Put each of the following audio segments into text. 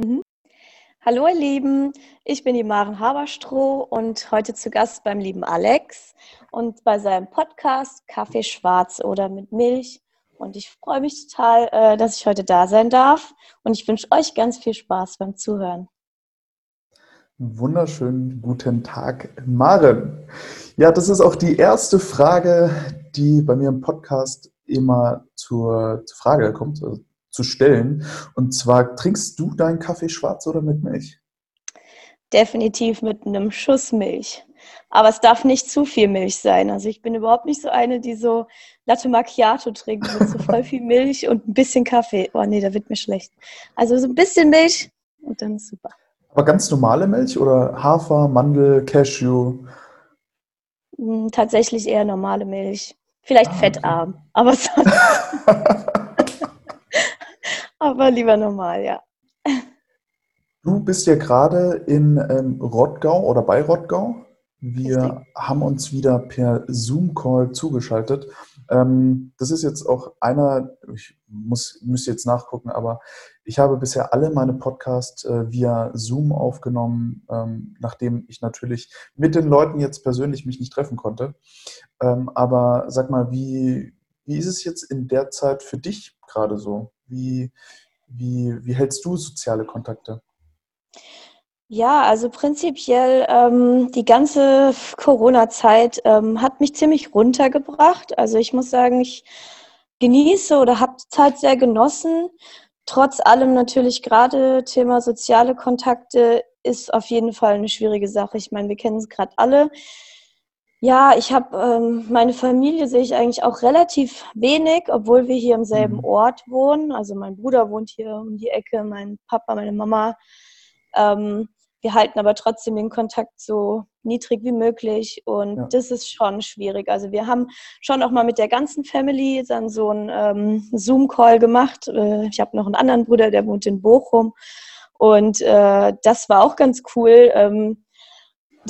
Mhm. Hallo ihr Lieben, ich bin die Maren Haberstroh und heute zu Gast beim lieben Alex und bei seinem Podcast Kaffee schwarz oder mit Milch. Und ich freue mich total, äh, dass ich heute da sein darf und ich wünsche euch ganz viel Spaß beim Zuhören. Wunderschönen guten Tag, Maren. Ja, das ist auch die erste Frage, die bei mir im Podcast immer zur, zur Frage kommt, also zu stellen. Und zwar, trinkst du deinen Kaffee schwarz oder mit Milch? Definitiv mit einem Schuss Milch. Aber es darf nicht zu viel Milch sein. Also ich bin überhaupt nicht so eine, die so Latte Macchiato trinkt mit so voll viel Milch und ein bisschen Kaffee. Oh nee, da wird mir schlecht. Also so ein bisschen Milch und dann ist super. Aber ganz normale Milch oder Hafer, Mandel, Cashew? Hm, tatsächlich eher normale Milch. Vielleicht ah, fettarm, okay. aber sonst. Aber lieber normal, ja. Du bist ja gerade in ähm, Rottgau oder bei Rottgau. Wir Richtig. haben uns wieder per Zoom-Call zugeschaltet. Ähm, das ist jetzt auch einer, ich muss, müsste jetzt nachgucken, aber ich habe bisher alle meine Podcasts äh, via Zoom aufgenommen, ähm, nachdem ich natürlich mit den Leuten jetzt persönlich mich nicht treffen konnte. Ähm, aber sag mal, wie, wie ist es jetzt in der Zeit für dich gerade so? Wie, wie, wie hältst du soziale Kontakte? Ja, also prinzipiell ähm, die ganze Corona-Zeit ähm, hat mich ziemlich runtergebracht. Also ich muss sagen, ich genieße oder habe die Zeit sehr genossen. Trotz allem natürlich gerade Thema soziale Kontakte ist auf jeden Fall eine schwierige Sache. Ich meine, wir kennen es gerade alle. Ja, ich habe ähm, meine Familie sehe ich eigentlich auch relativ wenig, obwohl wir hier im selben mhm. Ort wohnen. Also mein Bruder wohnt hier um die Ecke, mein Papa, meine Mama. Ähm, wir halten aber trotzdem den Kontakt so niedrig wie möglich und ja. das ist schon schwierig. Also wir haben schon auch mal mit der ganzen Family dann so einen ähm, Zoom-Call gemacht. Äh, ich habe noch einen anderen Bruder, der wohnt in Bochum und äh, das war auch ganz cool.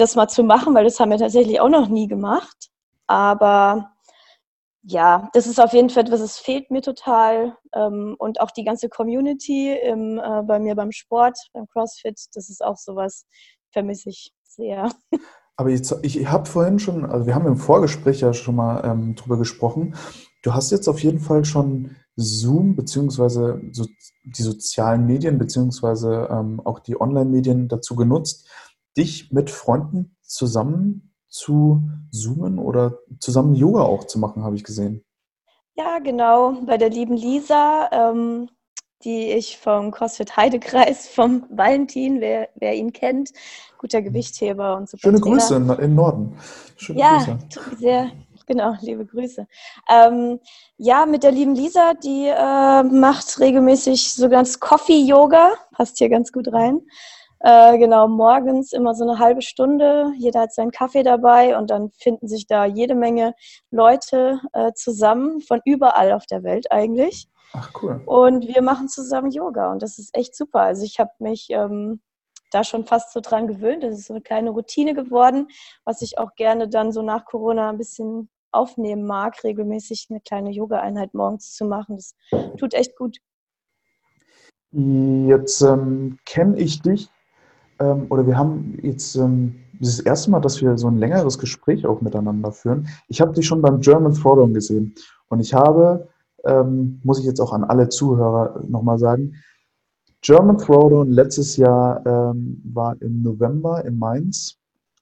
Das mal zu machen, weil das haben wir tatsächlich auch noch nie gemacht. Aber ja, das ist auf jeden Fall etwas, es fehlt mir total. Ähm, und auch die ganze Community im, äh, bei mir beim Sport, beim CrossFit, das ist auch sowas, vermisse ich sehr. Aber jetzt, ich habe vorhin schon, also wir haben im Vorgespräch ja schon mal ähm, drüber gesprochen. Du hast jetzt auf jeden Fall schon Zoom beziehungsweise so die sozialen Medien beziehungsweise ähm, auch die Online-Medien dazu genutzt, dich mit Freunden zusammen zu zoomen oder zusammen Yoga auch zu machen, habe ich gesehen. Ja, genau, bei der lieben Lisa, ähm, die ich vom CrossFit Heidekreis, vom Valentin, wer, wer ihn kennt, guter Gewichtheber und so. Schöne Grüße im Norden. Schöne ja, Grüße. sehr, genau, liebe Grüße. Ähm, ja, mit der lieben Lisa, die äh, macht regelmäßig so ganz Coffee-Yoga, passt hier ganz gut rein. Äh, genau, morgens immer so eine halbe Stunde. Jeder hat seinen Kaffee dabei und dann finden sich da jede Menge Leute äh, zusammen, von überall auf der Welt eigentlich. Ach cool. Und wir machen zusammen Yoga und das ist echt super. Also ich habe mich ähm, da schon fast so dran gewöhnt. Das ist so eine kleine Routine geworden, was ich auch gerne dann so nach Corona ein bisschen aufnehmen mag, regelmäßig eine kleine Yoga-Einheit morgens zu machen. Das tut echt gut. Jetzt ähm, kenne ich dich ähm, oder wir haben jetzt ähm, dieses erste Mal, dass wir so ein längeres Gespräch auch miteinander führen. Ich habe dich schon beim German Throwdown gesehen und ich habe, ähm, muss ich jetzt auch an alle Zuhörer nochmal sagen, German Throwdown letztes Jahr ähm, war im November in Mainz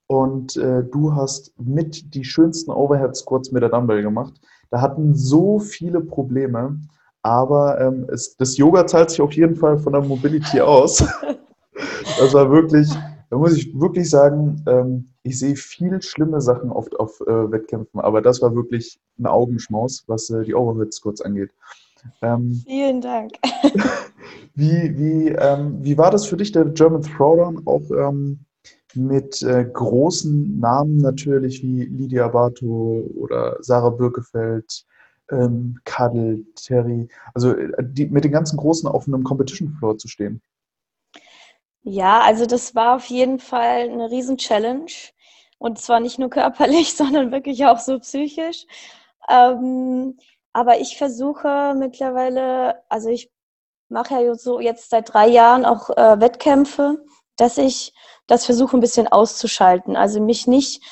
und äh, du hast mit die schönsten Overhead Squats mit der Dumbbell gemacht. Da hatten so viele Probleme, aber ähm, es, das Yoga zahlt sich auf jeden Fall von der Mobility aus. Das war wirklich, da muss ich wirklich sagen, ähm, ich sehe viel schlimme Sachen oft auf äh, Wettkämpfen, aber das war wirklich ein Augenschmaus, was äh, die Overhead Squats angeht. Ähm, Vielen Dank. wie, wie, ähm, wie war das für dich, der German Throwdown, auch mit äh, großen Namen natürlich wie Lydia Barto oder Sarah Birkefeld, ähm, Kadel, Terry, also die, mit den ganzen Großen auf einem Competition Floor zu stehen? Ja, also das war auf jeden Fall eine Riesen-Challenge. Und zwar nicht nur körperlich, sondern wirklich auch so psychisch. Ähm, aber ich versuche mittlerweile, also ich mache ja so jetzt seit drei Jahren auch äh, Wettkämpfe, dass ich das versuche ein bisschen auszuschalten. Also mich nicht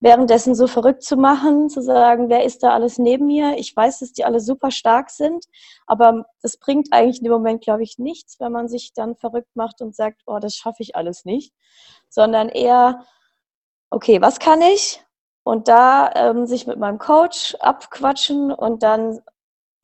währenddessen so verrückt zu machen, zu sagen, wer ist da alles neben mir? Ich weiß, dass die alle super stark sind, aber das bringt eigentlich dem Moment, glaube ich, nichts, wenn man sich dann verrückt macht und sagt, oh, das schaffe ich alles nicht, sondern eher, okay, was kann ich? Und da ähm, sich mit meinem Coach abquatschen und dann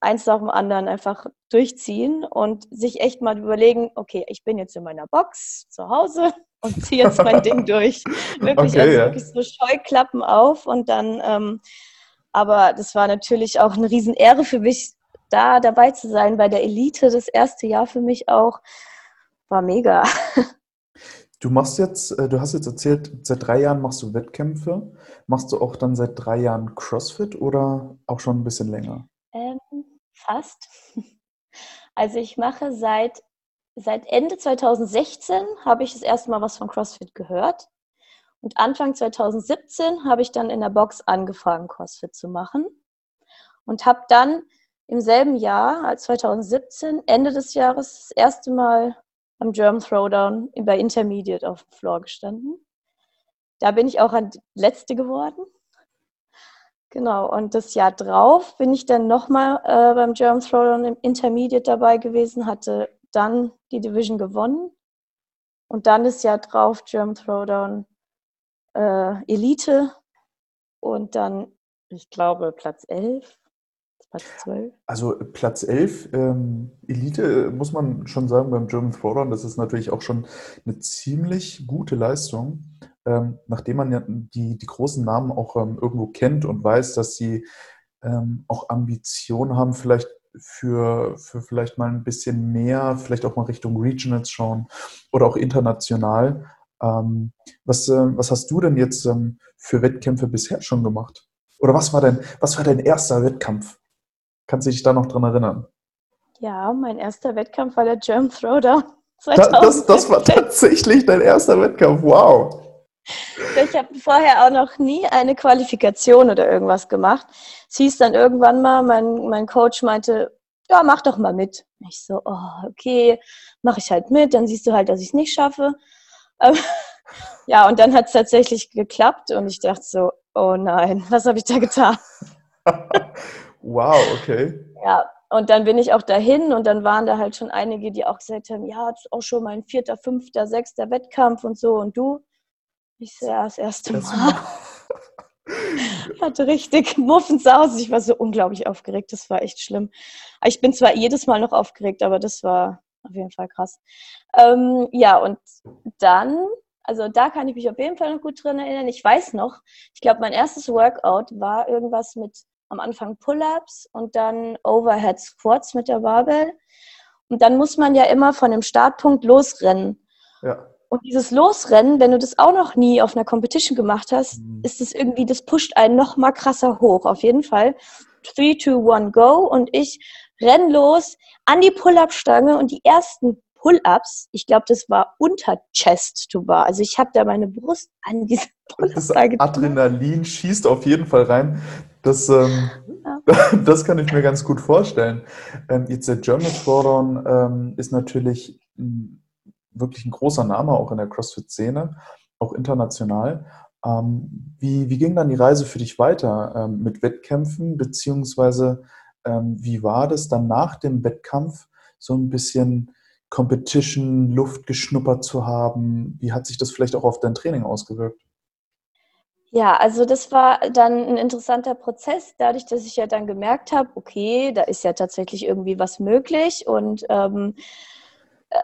eins nach dem anderen einfach durchziehen und sich echt mal überlegen, okay, ich bin jetzt in meiner Box zu Hause und ziehe jetzt mein Ding durch. Wirklich, Okay, also ja. wirklich so Scheuklappen auf und dann, ähm, aber das war natürlich auch eine Riesenehre für mich, da dabei zu sein bei der Elite. Das erste Jahr für mich auch war mega. Du machst jetzt, äh, du hast jetzt erzählt, seit drei Jahren machst du Wettkämpfe. Machst du auch dann seit drei Jahren CrossFit oder auch schon ein bisschen länger? Ähm, fast. Also ich mache seit, seit Ende 2016 habe ich das erste Mal was von CrossFit gehört. Und Anfang 2017 habe ich dann in der Box angefangen, CrossFit zu machen. Und habe dann im selben Jahr, als 2017, Ende des Jahres, das erste Mal am German Throwdown bei Intermediate auf dem Floor gestanden. Da bin ich auch an Letzte geworden. Genau, und das Jahr drauf bin ich dann nochmal äh, beim German Throwdown im Intermediate dabei gewesen, hatte dann die Division gewonnen. Und dann das Jahr drauf German Throwdown äh, Elite. Und dann, ich glaube, Platz 11, Platz 12. Also Platz 11, ähm, Elite, äh, muss man schon sagen, beim German Throwdown, das ist natürlich auch schon eine ziemlich gute Leistung, ähm, nachdem man ja die, die großen Namen auch ähm, irgendwo kennt und weiß, dass sie ähm, auch Ambitionen haben, vielleicht für, für vielleicht mal ein bisschen mehr, vielleicht auch mal Richtung Regionals schauen oder auch international. Ähm, was, äh, was hast du denn jetzt ähm, für Wettkämpfe bisher schon gemacht? Oder was war dein, was war dein erster Wettkampf? Kannst du dich da noch dran erinnern? Ja, mein erster Wettkampf war der German Throwdown Da, das, das war 2017. tatsächlich dein erster Wettkampf. Wow. Ich habe vorher auch noch nie eine Qualifikation oder irgendwas gemacht. Es hieß dann irgendwann mal, mein, mein Coach meinte, ja, mach doch mal mit. Ich so, oh, okay, mache ich halt mit, dann siehst du halt, dass ich es nicht schaffe. Ähm, ja, und dann hat es tatsächlich geklappt und ich dachte so, oh nein, was habe ich da getan? Wow, okay. Ja, und dann bin ich auch dahin und dann waren da halt schon einige, die auch gesagt haben, ja, das ist auch schon mein vierter, fünfter, sechster Wettkampf und so und du? Ich ja, das erste Das- Mal. hatte richtig Muffens aus. Ich war so unglaublich aufgeregt. Das war echt schlimm. Ich bin zwar jedes Mal noch aufgeregt, aber das war auf jeden Fall krass. Ähm, ja, und dann, also da kann ich mich auf jeden Fall noch gut drin erinnern. Ich weiß noch, ich glaube, mein erstes Workout war irgendwas mit am Anfang Pull-ups und dann Overhead Squats mit der Barbell. Und dann muss man ja immer von dem Startpunkt losrennen. Ja. Und dieses Losrennen, wenn du das auch noch nie auf einer Competition gemacht hast, Mhm. ist es irgendwie, das pusht einen noch mal krasser hoch. Auf jeden Fall. 3, 2, 1, go. Und ich renn los an die Pull-Up-Stange und die ersten Pull-Ups, ich glaube, das war unter Chest to Bar. Also ich habe da meine Brust an diese Pull-Up-Stange. Adrenalin schießt auf jeden Fall rein. Das, ähm, Ja. das kann ich mir ganz gut vorstellen. Ähm, jetzt der German Throwdown ähm, ist natürlich ein, wirklich ein großer Name auch in der CrossFit-Szene, auch international. Ähm, wie, wie ging dann die Reise für dich weiter ähm, mit Wettkämpfen, beziehungsweise ähm, wie war das dann nach dem Wettkampf, so ein bisschen Competition, Luft geschnuppert zu haben? Wie hat sich das vielleicht auch auf dein Training ausgewirkt? Ja, also das war dann ein interessanter Prozess, dadurch, dass ich ja dann gemerkt habe, okay, da ist ja tatsächlich irgendwie was möglich und ähm, äh,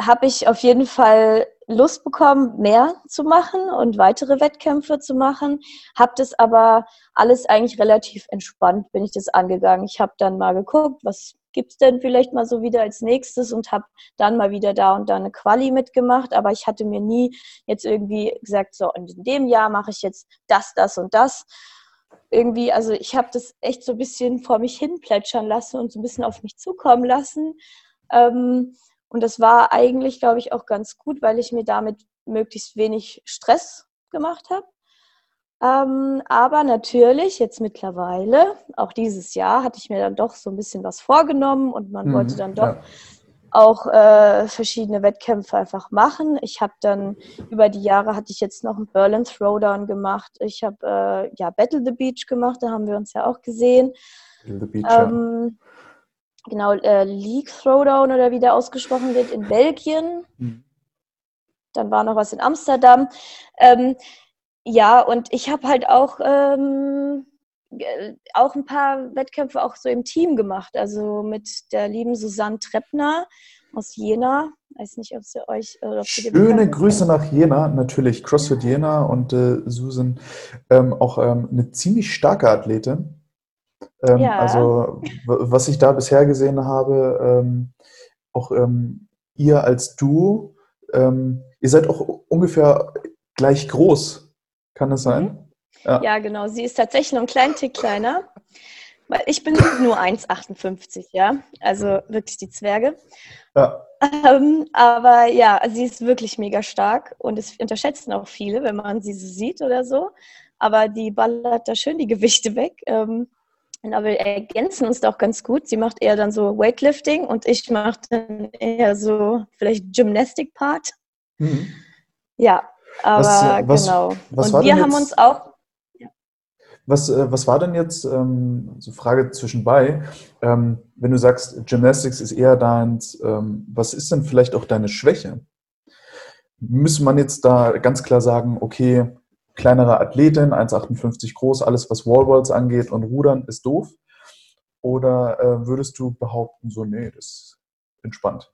habe ich auf jeden Fall Lust bekommen, mehr zu machen und weitere Wettkämpfe zu machen. Habe das aber alles eigentlich relativ entspannt, bin ich das angegangen. Ich habe dann mal geguckt, was gibt's denn vielleicht mal so wieder als nächstes und habe dann mal wieder da und da eine Quali mitgemacht. Aber ich hatte mir nie jetzt irgendwie gesagt, so in dem Jahr mache ich jetzt das, das und das. Irgendwie, also ich habe das echt so ein bisschen vor mich hin plätschern lassen und so ein bisschen auf mich zukommen lassen. Ähm, und das war eigentlich, glaube ich, auch ganz gut, weil ich mir damit möglichst wenig Stress gemacht habe. Ähm, aber natürlich, jetzt mittlerweile, auch dieses Jahr, hatte ich mir dann doch so ein bisschen was vorgenommen und man Mhm, wollte dann doch ja. auch äh, verschiedene Wettkämpfe einfach machen. Ich habe dann über die Jahre hatte ich jetzt noch einen Berlin Throwdown gemacht. Ich habe äh, ja Battle the Beach gemacht, da haben wir uns ja auch gesehen. Battle the Beach, ähm, ja. Genau, äh, League Throwdown oder wie der ausgesprochen wird in Belgien. Mhm. Dann war noch was in Amsterdam. Ähm, ja, und ich habe halt auch ähm, auch ein paar Wettkämpfe auch so im Team gemacht. Also mit der lieben Susanne Treppner aus Jena. Weiß nicht, ob sie euch. Ob sie Schöne Grüße nach Jena, natürlich. CrossFit Jena und äh, Susan, ähm, auch ähm, eine ziemlich starke Athletin. Ähm, ja. Also, was ich da bisher gesehen habe, ähm, auch ähm, ihr als Duo, ähm, ihr seid auch ungefähr gleich groß. Kann das sein? Mhm. Ja. ja, genau. Sie ist tatsächlich noch einen kleinen Tick kleiner. Weil ich bin nur 1,58, ja. Also wirklich die Zwerge. Ja. Ähm, aber ja, sie ist wirklich mega stark und es unterschätzen auch viele, wenn man sie so sieht oder so. Aber die ballert da schön die Gewichte weg. Ähm, aber wir ergänzen uns da auch ganz gut. Sie macht eher dann so Weightlifting und ich mache dann eher so vielleicht Gymnastic-Part. Mhm. Ja, aber was, was, genau. Was und wir haben uns auch was, äh, was war denn jetzt, ähm, so Frage zwischenbei, ähm, wenn du sagst, Gymnastics ist eher deins, ähm, was ist denn vielleicht auch deine Schwäche? Müsste man jetzt da ganz klar sagen, okay, kleinere Athletin, 1,58 groß, alles was Wallballs angeht und Rudern ist doof? Oder äh, würdest du behaupten, so, nee, das ist entspannt?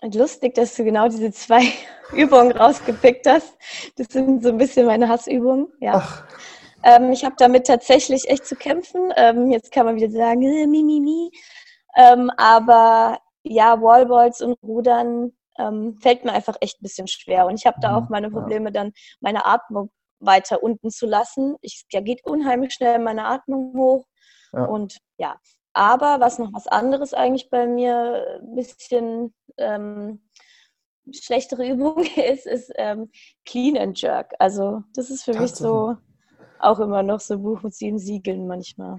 Und lustig, dass du genau diese zwei Übungen rausgepickt hast. Das sind so ein bisschen meine Hassübungen. Ja. Ähm, ich habe damit tatsächlich echt zu kämpfen. Ähm, jetzt kann man wieder sagen, äh, mi, mi, mi. Ähm, aber ja, Wallballs und Rudern ähm, fällt mir einfach echt ein bisschen schwer. Und ich habe da auch mhm. meine Probleme, dann meine Atmung weiter unten zu lassen. Ich, ja, geht unheimlich schnell meine Atmung hoch. Ja. Und ja, aber was noch was anderes eigentlich bei mir ein bisschen ähm, schlechtere Übung ist, ist ähm, Clean and Jerk. Also das ist für mich so auch immer noch so Buch mit sieben Siegeln manchmal.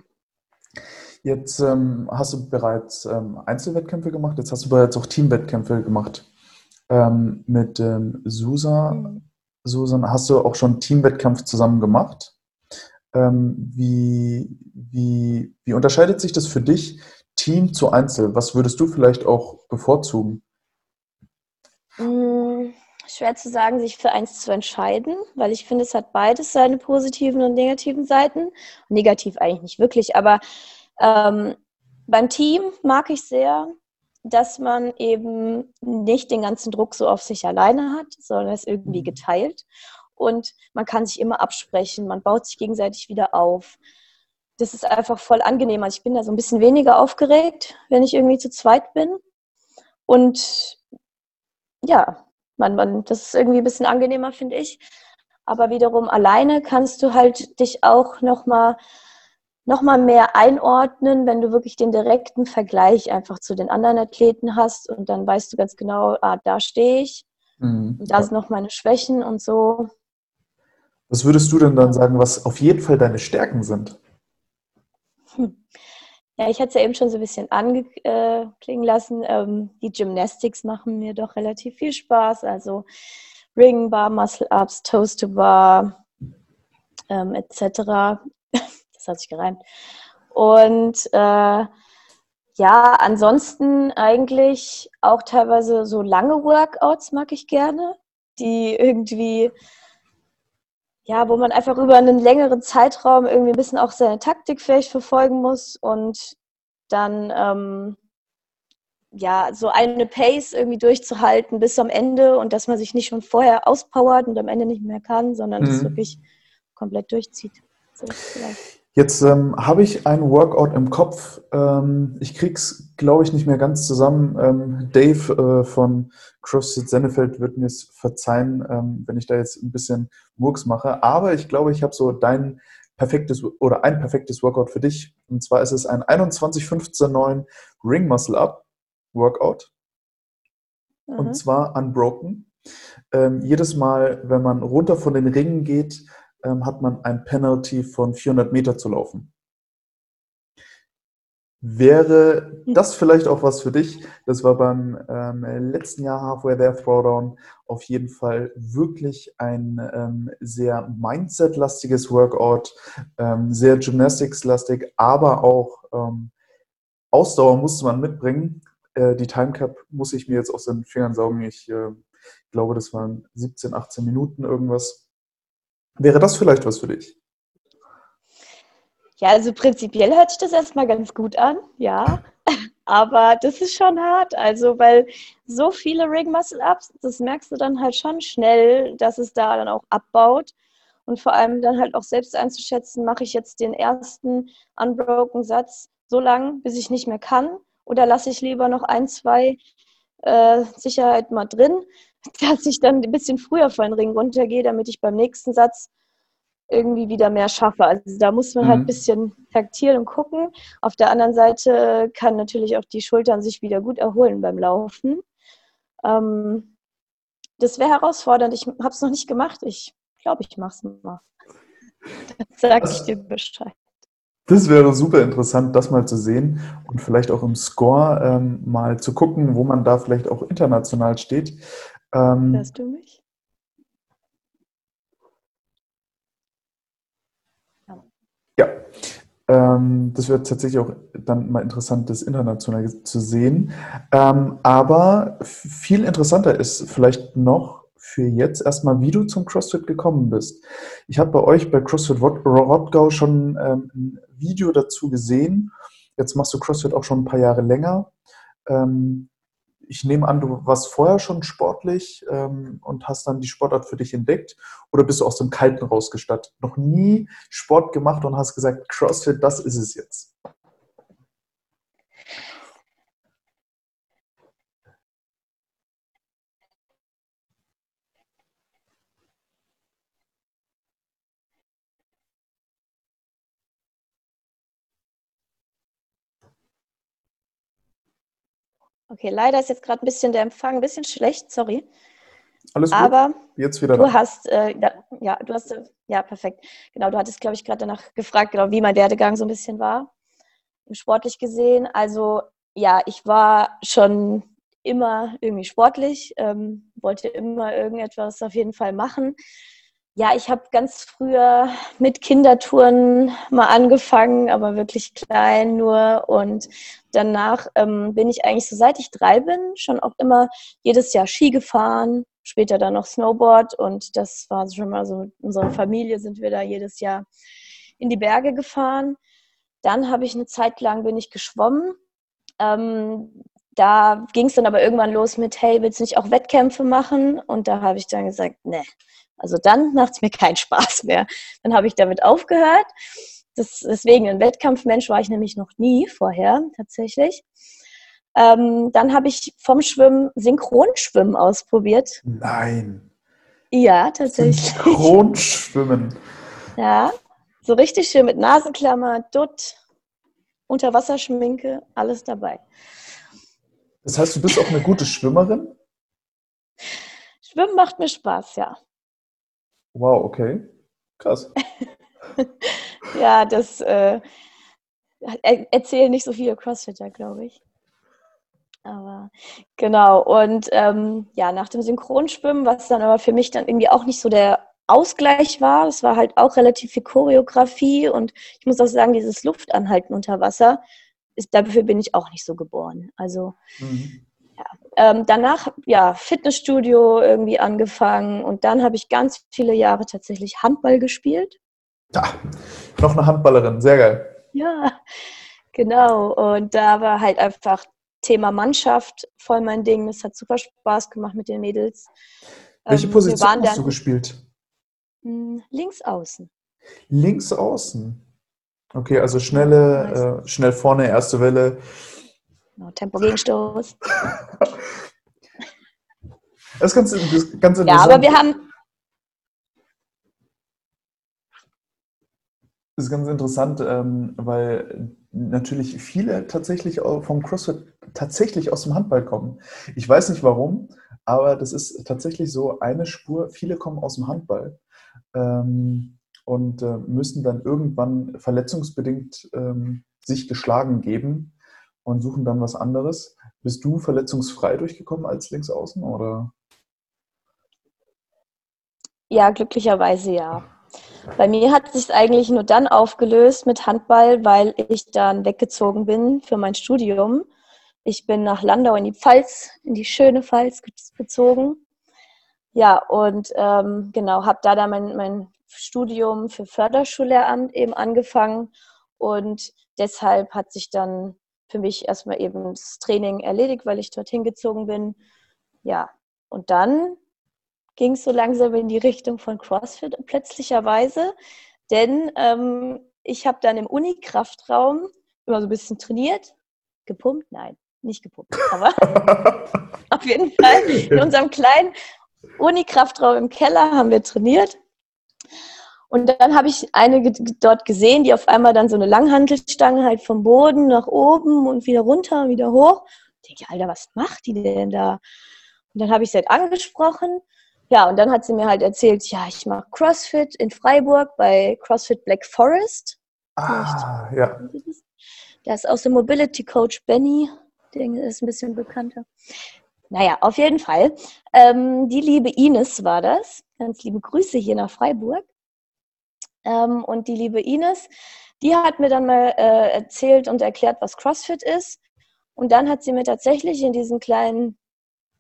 Jetzt ähm, hast du bereits ähm, Einzelwettkämpfe gemacht, jetzt hast du bereits auch Teamwettkämpfe gemacht. Ähm, mit ähm, Susan. Susan, hast du auch schon Teamwettkampf zusammen gemacht? Ähm, wie, wie, wie unterscheidet sich das für dich Team zu Einzel? Was würdest du vielleicht auch bevorzugen? Hm, schwer zu sagen, sich für eins zu entscheiden, weil ich finde, es hat beides seine positiven und negativen Seiten. Negativ eigentlich nicht wirklich, aber ähm, beim Team mag ich sehr, dass man eben nicht den ganzen Druck so auf sich alleine hat, sondern es irgendwie mhm. geteilt und man kann sich immer absprechen, man baut sich gegenseitig wieder auf. Das ist einfach voll angenehm. Also ich bin da so ein bisschen weniger aufgeregt, wenn ich irgendwie zu zweit bin. Und ja, man, man, das ist irgendwie ein bisschen angenehmer, finde ich. Aber wiederum alleine kannst du halt dich auch nochmal noch mal mehr einordnen, wenn du wirklich den direkten Vergleich einfach zu den anderen Athleten hast und dann weißt du ganz genau, ah, da stehe ich, mhm. und da sind noch meine Schwächen und so. Was würdest du denn dann sagen, was auf jeden Fall deine Stärken sind? Hm. Ja, ich hatte es ja eben schon so ein bisschen anklingen lassen. Ähm, die Gymnastics machen mir doch relativ viel Spaß. Also Ring Bar, Muscle Ups, Toast to Bar ähm, etc. das hat sich gereimt. Und äh, ja, ansonsten eigentlich auch teilweise so lange Workouts mag ich gerne, die irgendwie ja, wo man einfach über einen längeren Zeitraum irgendwie ein bisschen auch seine Taktik vielleicht verfolgen muss und dann ähm, ja so eine Pace irgendwie durchzuhalten bis am Ende und dass man sich nicht schon vorher auspowert und am Ende nicht mehr kann, sondern mhm. wirklich komplett durchzieht. So Jetzt ähm, habe ich ein Workout im Kopf. Ähm, ich krieg's, glaube ich, nicht mehr ganz zusammen. Ähm, Dave äh, von CrossFit Sennefeld wird mir es verzeihen, ähm, wenn ich da jetzt ein bisschen Murks mache. Aber ich glaube, ich habe so dein perfektes oder ein perfektes Workout für dich. Und zwar ist es ein 21-15-9 Ring Muscle Up Workout. Mhm. Und zwar unbroken. Ähm, jedes Mal, wenn man runter von den Ringen geht, ähm, hat man ein Penalty von 400 Meter zu laufen. wäre das vielleicht auch was für dich. Das war beim ähm, letzten Jahr Halfway There Throwdown auf jeden Fall wirklich ein ähm, sehr Mindset-lastiges Workout, ähm, sehr Gymnastics-lastig, aber auch ähm, Ausdauer musste man mitbringen. Äh, die Time Cap muss ich mir jetzt aus den Fingern saugen. Ich äh, glaube, das waren 17, 18 Minuten irgendwas. Wäre das vielleicht was für dich? Ja, also prinzipiell hört sich das erstmal ganz gut an, ja. Aber das ist schon hart, also weil so viele Ring Muscle Ups, das merkst du dann halt schon schnell, dass es da dann auch abbaut. Und vor allem dann halt auch selbst einzuschätzen, mache ich jetzt den ersten Unbroken Satz so lang, bis ich nicht mehr kann, oder lasse ich lieber noch ein, zwei äh, Sicherheit mal drin, dass ich dann ein bisschen früher von den Ring runtergehe, damit ich beim nächsten Satz irgendwie wieder mehr schaffe. Also da muss man halt mhm. halt ein bisschen taktieren und gucken. Auf der anderen Seite kann natürlich auch die Schultern sich wieder gut erholen beim Laufen. Ähm, das wäre herausfordernd. Ich habe es noch nicht gemacht. Ich glaube, ich mache es mal. Dann sage ich dir Bescheid. Das wäre super interessant, das mal zu sehen und vielleicht auch im Score ähm, mal zu gucken, wo man da vielleicht auch international steht. Ähm, Hörst du mich? Ja, ähm, das wird tatsächlich auch dann mal interessant, das international zu sehen. Ähm, aber viel interessanter ist vielleicht noch für jetzt erstmal, wie du zum CrossFit gekommen bist. Ich habe bei euch bei CrossFit Rottgau schon ähm, ein Video dazu gesehen. Jetzt machst du CrossFit auch schon ein paar Jahre länger. Ähm, ich nehme an, du warst vorher schon sportlich ähm, und hast dann die Sportart für dich entdeckt oder bist du aus dem Kalten rausgestattet? Noch nie Sport gemacht und hast gesagt, CrossFit, das ist es jetzt. Okay, leider ist jetzt gerade ein bisschen der Empfang ein bisschen schlecht, sorry. Alles gut. Aber jetzt wieder. Du da. hast, äh, ja, du hast, ja, perfekt. Genau, du hattest, glaube ich, gerade danach gefragt, genau, wie mein Werdegang so ein bisschen war, sportlich gesehen. Also, ja, ich war schon immer irgendwie sportlich, ähm, wollte immer irgendetwas auf jeden Fall machen. Ja, ich habe ganz früher mit Kindertouren mal angefangen, aber wirklich klein nur. Und danach ähm, bin ich eigentlich so seit ich drei bin schon auch immer jedes Jahr Ski gefahren, später dann noch Snowboard. Und das war schon mal so mit unserer Familie sind wir da jedes Jahr in die Berge gefahren. Dann habe ich eine Zeit lang bin ich geschwommen. Ähm, da ging es dann aber irgendwann los mit, hey, willst du nicht auch Wettkämpfe machen? Und da habe ich dann gesagt, ne, also dann macht es mir keinen Spaß mehr. Dann habe ich damit aufgehört. Das, deswegen ein Wettkampfmensch war ich nämlich noch nie vorher tatsächlich. Ähm, dann habe ich vom Schwimmen Synchronschwimmen ausprobiert. Nein. Ja, tatsächlich. Synchronschwimmen. Ja, so richtig schön mit Nasenklammer, Dutt, Unterwasserschminke, alles dabei. Das heißt, du bist auch eine gute Schwimmerin? Schwimmen macht mir Spaß, ja. Wow, okay. Krass. ja, das äh, erzählen nicht so viele Crossfitter, glaube ich. Aber genau, und ähm, ja, nach dem Synchronschwimmen, was dann aber für mich dann irgendwie auch nicht so der Ausgleich war, es war halt auch relativ viel Choreografie und ich muss auch sagen, dieses Luftanhalten unter Wasser, ist, dafür bin ich auch nicht so geboren. Also mhm. Ähm, danach ja Fitnessstudio irgendwie angefangen und dann habe ich ganz viele Jahre tatsächlich Handball gespielt. Ja, noch eine Handballerin, sehr geil. Ja, genau. Und da war halt einfach Thema Mannschaft voll mein Ding. Es hat super Spaß gemacht mit den Mädels. Welche ähm, Position hast du gespielt? Hm, links außen. Links außen. Okay, also schnelle, äh, schnell vorne, erste Welle. Genau, Tempo Gegenstoß. das ist ganz, das ist ganz interessant. Ja, aber wir haben, Das ist ganz interessant, ähm, weil natürlich viele tatsächlich vom CrossFit tatsächlich aus dem Handball kommen. Ich weiß nicht warum, aber das ist tatsächlich so eine Spur. Viele kommen aus dem Handball ähm, und äh, müssen dann irgendwann verletzungsbedingt ähm, sich geschlagen geben und suchen dann was anderes. Bist du verletzungsfrei durchgekommen als Linksaußen oder? Ja, glücklicherweise ja. Bei mir hat sich eigentlich nur dann aufgelöst mit Handball, weil ich dann weggezogen bin für mein Studium. Ich bin nach Landau in die Pfalz, in die schöne Pfalz gezogen. Ja, und ähm, genau, habe da dann mein, mein Studium für Förderschullehramt eben angefangen und deshalb hat sich dann für mich erstmal eben das Training erledigt, weil ich dorthin gezogen bin. Ja, und dann ging es so langsam in die Richtung von CrossFit plötzlicherweise, denn ähm, ich habe dann im Uni-Kraftraum immer so ein bisschen trainiert, gepumpt, nein, nicht gepumpt, aber auf jeden Fall in unserem kleinen Uni-Kraftraum im Keller haben wir trainiert. Und dann habe ich eine dort gesehen, die auf einmal dann so eine Langhantelstange halt vom Boden nach oben und wieder runter und wieder hoch. Ich denke, Alter, was macht die denn da? Und dann habe ich sie halt angesprochen. Ja, und dann hat sie mir halt erzählt, ja, ich mache CrossFit in Freiburg bei CrossFit Black Forest. Ah, ja. Da ist auch so Mobility Coach Benny, der ist ein bisschen bekannter. Naja, auf jeden Fall. Ähm, die liebe Ines war das. Ganz liebe Grüße hier nach Freiburg. Ähm, und die liebe Ines, die hat mir dann mal äh, erzählt und erklärt, was CrossFit ist. Und dann hat sie mir tatsächlich in diesem kleinen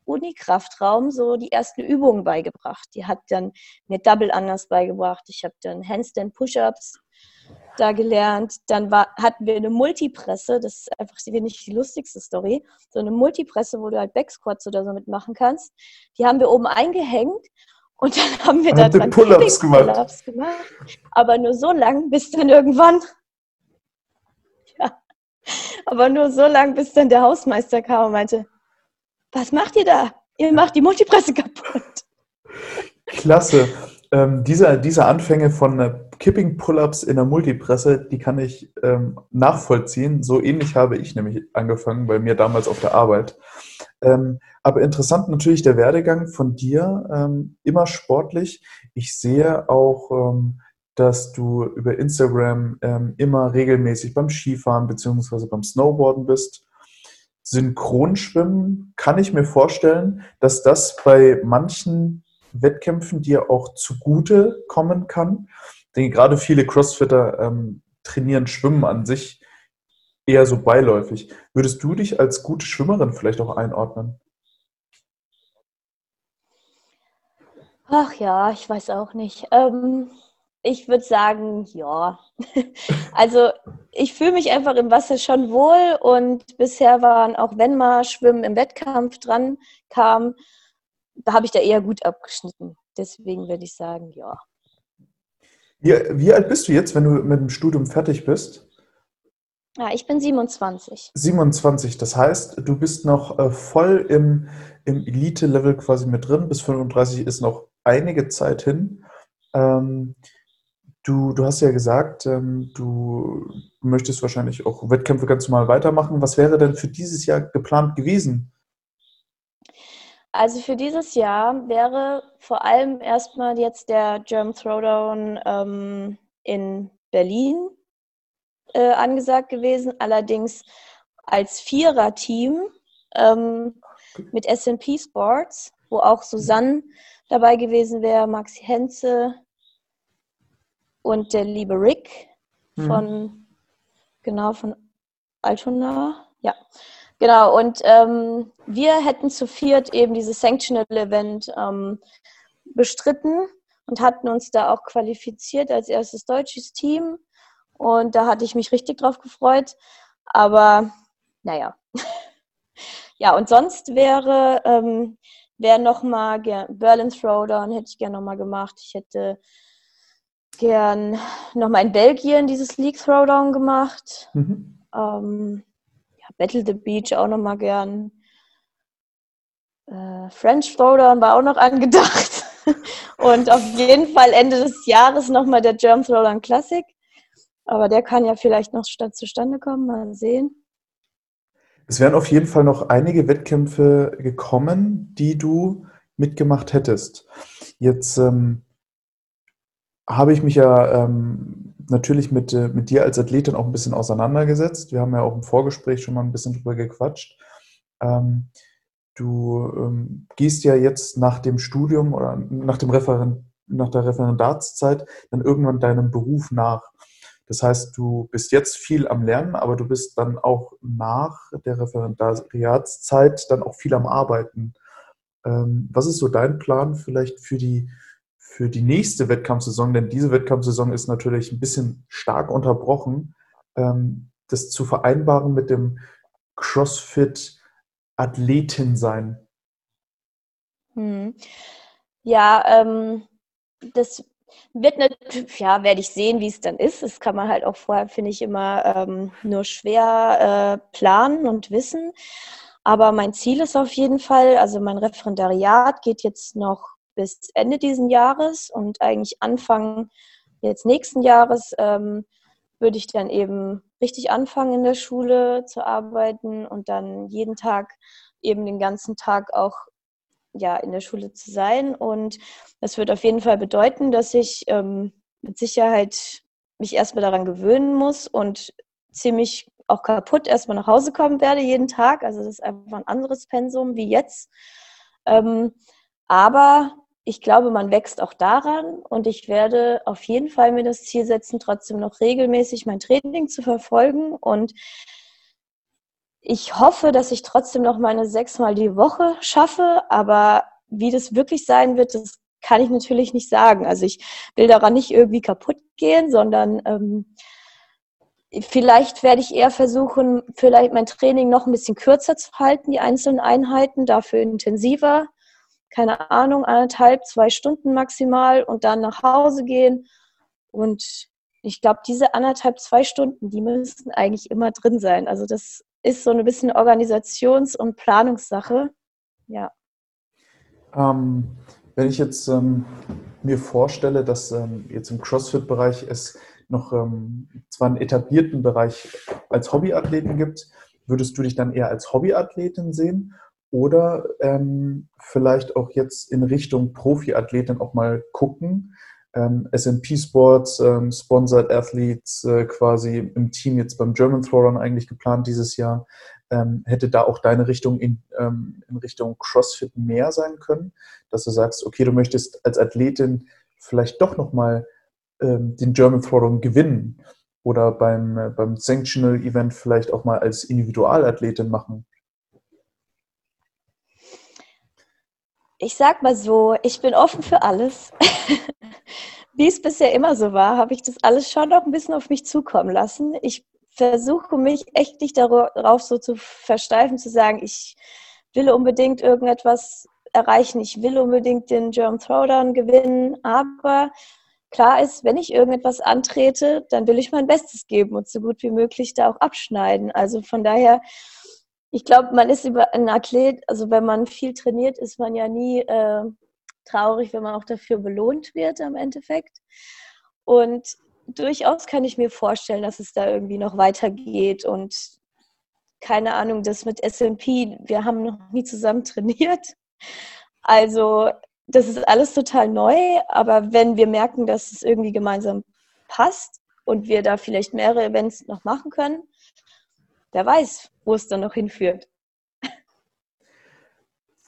Uni-Kraftraum so die ersten Übungen beigebracht. Die hat dann mir Double Anders beigebracht. Ich habe dann Handstand Push-Ups da gelernt. Dann war, hatten wir eine Multipresse, das ist einfach nicht die lustigste Story, so eine Multipresse, wo du halt Backsquats oder so mitmachen kannst. Die haben wir oben eingehängt und dann haben wir da dran Pull-ups gemacht. Pull gemacht. Aber nur so lang, bis dann irgendwann, ja, aber nur so lang, bis dann der Hausmeister kam und meinte, was macht ihr da? Ihr macht die Multipresse kaputt. Klasse. Ähm, diese, diese Anfänge von äh, Kipping Pull-ups in der Multipresse, die kann ich ähm, nachvollziehen. So ähnlich habe ich nämlich angefangen bei mir damals auf der Arbeit. Ähm, aber interessant natürlich der Werdegang von dir, ähm, immer sportlich. Ich sehe auch, ähm, dass du über Instagram ähm, immer regelmäßig beim Skifahren bzw. beim Snowboarden bist. Synchronschwimmen kann ich mir vorstellen, dass das bei manchen Wettkämpfen dir auch zugute kommen kann. Denke, gerade viele Crossfitter ähm, trainieren Schwimmen an sich eher so beiläufig. Würdest du dich als gute Schwimmerin vielleicht auch einordnen? Ach ja, ich weiß auch nicht. Ähm, ich würde sagen, ja. also ich fühle mich einfach im Wasser schon wohl und bisher waren, auch wenn mal Schwimmen im Wettkampf dran kam, da habe ich da eher gut abgeschnitten. Deswegen würde ich sagen, ja. Wie, wie alt bist du jetzt, wenn du mit dem Studium fertig bist? Ja, ich bin 27. 27, das heißt, du bist noch äh, voll im, im Elite-Level quasi mit drin. Bis 35 ist noch einige Zeit hin. Ähm, du, du hast ja gesagt, ähm, du möchtest wahrscheinlich auch Wettkämpfe ganz normal weitermachen. Was wäre denn für dieses Jahr geplant gewesen? Also für dieses Jahr wäre vor allem erstmal jetzt der German Throwdown ähm, in Berlin äh, angesagt gewesen, allerdings als Vierer-Team ähm, mit SP Sports, wo auch Susanne dabei gewesen wäre, Maxi Henze und der liebe Rick mhm. von, mhm. genau, von Altona. Ja, Genau, und ähm, wir hätten zu viert eben dieses Sanctional Event ähm, bestritten und hatten uns da auch qualifiziert als erstes deutsches Team. Und da hatte ich mich richtig drauf gefreut. Aber naja. ja, und sonst wäre, ähm, wäre nochmal Berlin Throwdown, hätte ich gerne nochmal gemacht. Ich hätte gern nochmal in Belgien dieses League Throwdown gemacht. Mhm. Ähm, Battle the Beach auch noch mal gern. Äh, French Throwdown war auch noch angedacht. Und auf jeden Fall Ende des Jahres nochmal der German Throwdown Classic. Aber der kann ja vielleicht noch zustande kommen, mal sehen. Es wären auf jeden Fall noch einige Wettkämpfe gekommen, die du mitgemacht hättest. Jetzt ähm, habe ich mich ja ähm, natürlich mit, äh, mit dir als Athletin auch ein bisschen auseinandergesetzt. Wir haben ja auch im Vorgespräch schon mal ein bisschen drüber gequatscht. Ähm, du ähm, gehst ja jetzt nach dem Studium oder nach, dem Referent, nach der Referendatszeit dann irgendwann deinem Beruf nach. Das heißt, du bist jetzt viel am Lernen, aber du bist dann auch nach der Referendariatszeit dann auch viel am Arbeiten. Ähm, was ist so dein Plan vielleicht für die, für die nächste Wettkampfsaison? Denn diese Wettkampfsaison ist natürlich ein bisschen stark unterbrochen. Ähm, das zu vereinbaren mit dem CrossFit-Athletin sein. Hm. Ja, ähm, das wird natürlich, ja, werde ich sehen, wie es dann ist. Das kann man halt auch vorher, finde ich, immer ähm, nur schwer äh, planen und wissen. Aber mein Ziel ist auf jeden Fall, also mein Referendariat geht jetzt noch bis Ende diesen Jahres und eigentlich Anfang jetzt nächsten Jahres ähm, würde ich dann eben richtig anfangen in der Schule zu arbeiten und dann jeden Tag eben den ganzen Tag auch ja, in der Schule zu sein. Und das wird auf jeden Fall bedeuten, dass ich ähm, mit Sicherheit mich erstmal daran gewöhnen muss und ziemlich auch kaputt erstmal nach Hause kommen werde jeden Tag. Also das ist einfach ein anderes Pensum wie jetzt. Ähm, aber ich glaube, man wächst auch daran und ich werde auf jeden Fall mir das Ziel setzen, trotzdem noch regelmäßig mein Training zu verfolgen und ich hoffe, dass ich trotzdem noch meine sechsmal die Woche schaffe, aber wie das wirklich sein wird, das kann ich natürlich nicht sagen. Also ich will daran nicht irgendwie kaputt gehen, sondern ähm, vielleicht werde ich eher versuchen, vielleicht mein Training noch ein bisschen kürzer zu halten, die einzelnen Einheiten, dafür intensiver. Keine Ahnung, anderthalb, zwei Stunden maximal und dann nach Hause gehen. Und ich glaube, diese anderthalb, zwei Stunden, die müssen eigentlich immer drin sein. Also das ist so ein bisschen Organisations- und Planungssache. Ja. Ähm, wenn ich jetzt ähm, mir vorstelle, dass ähm, jetzt im CrossFit-Bereich es noch ähm, zwar einen etablierten Bereich als Hobbyathleten gibt, würdest du dich dann eher als Hobbyathletin sehen oder ähm, vielleicht auch jetzt in Richtung Profiathletin auch mal gucken? Ähm, SMP Sports, ähm, Sponsored Athletes äh, quasi im Team jetzt beim German Throwrun eigentlich geplant dieses Jahr. Ähm, hätte da auch deine Richtung in, ähm, in Richtung CrossFit mehr sein können, dass du sagst, okay, du möchtest als Athletin vielleicht doch nochmal ähm, den German Throwrun gewinnen oder beim, äh, beim Sanctional Event vielleicht auch mal als Individualathletin machen? Ich sag mal so, ich bin offen für alles. Wie es bisher immer so war, habe ich das alles schon noch ein bisschen auf mich zukommen lassen. Ich versuche mich echt nicht darauf so zu versteifen, zu sagen, ich will unbedingt irgendetwas erreichen, ich will unbedingt den German Throwdown gewinnen, aber klar ist, wenn ich irgendetwas antrete, dann will ich mein Bestes geben und so gut wie möglich da auch abschneiden. Also von daher, ich glaube, man ist über ein Athlet, also wenn man viel trainiert, ist man ja nie äh, traurig, wenn man auch dafür belohnt wird am Endeffekt. Und durchaus kann ich mir vorstellen, dass es da irgendwie noch weitergeht und keine Ahnung, das mit SMP, wir haben noch nie zusammen trainiert. Also das ist alles total neu, aber wenn wir merken, dass es irgendwie gemeinsam passt und wir da vielleicht mehrere Events noch machen können, wer weiß, wo es dann noch hinführt.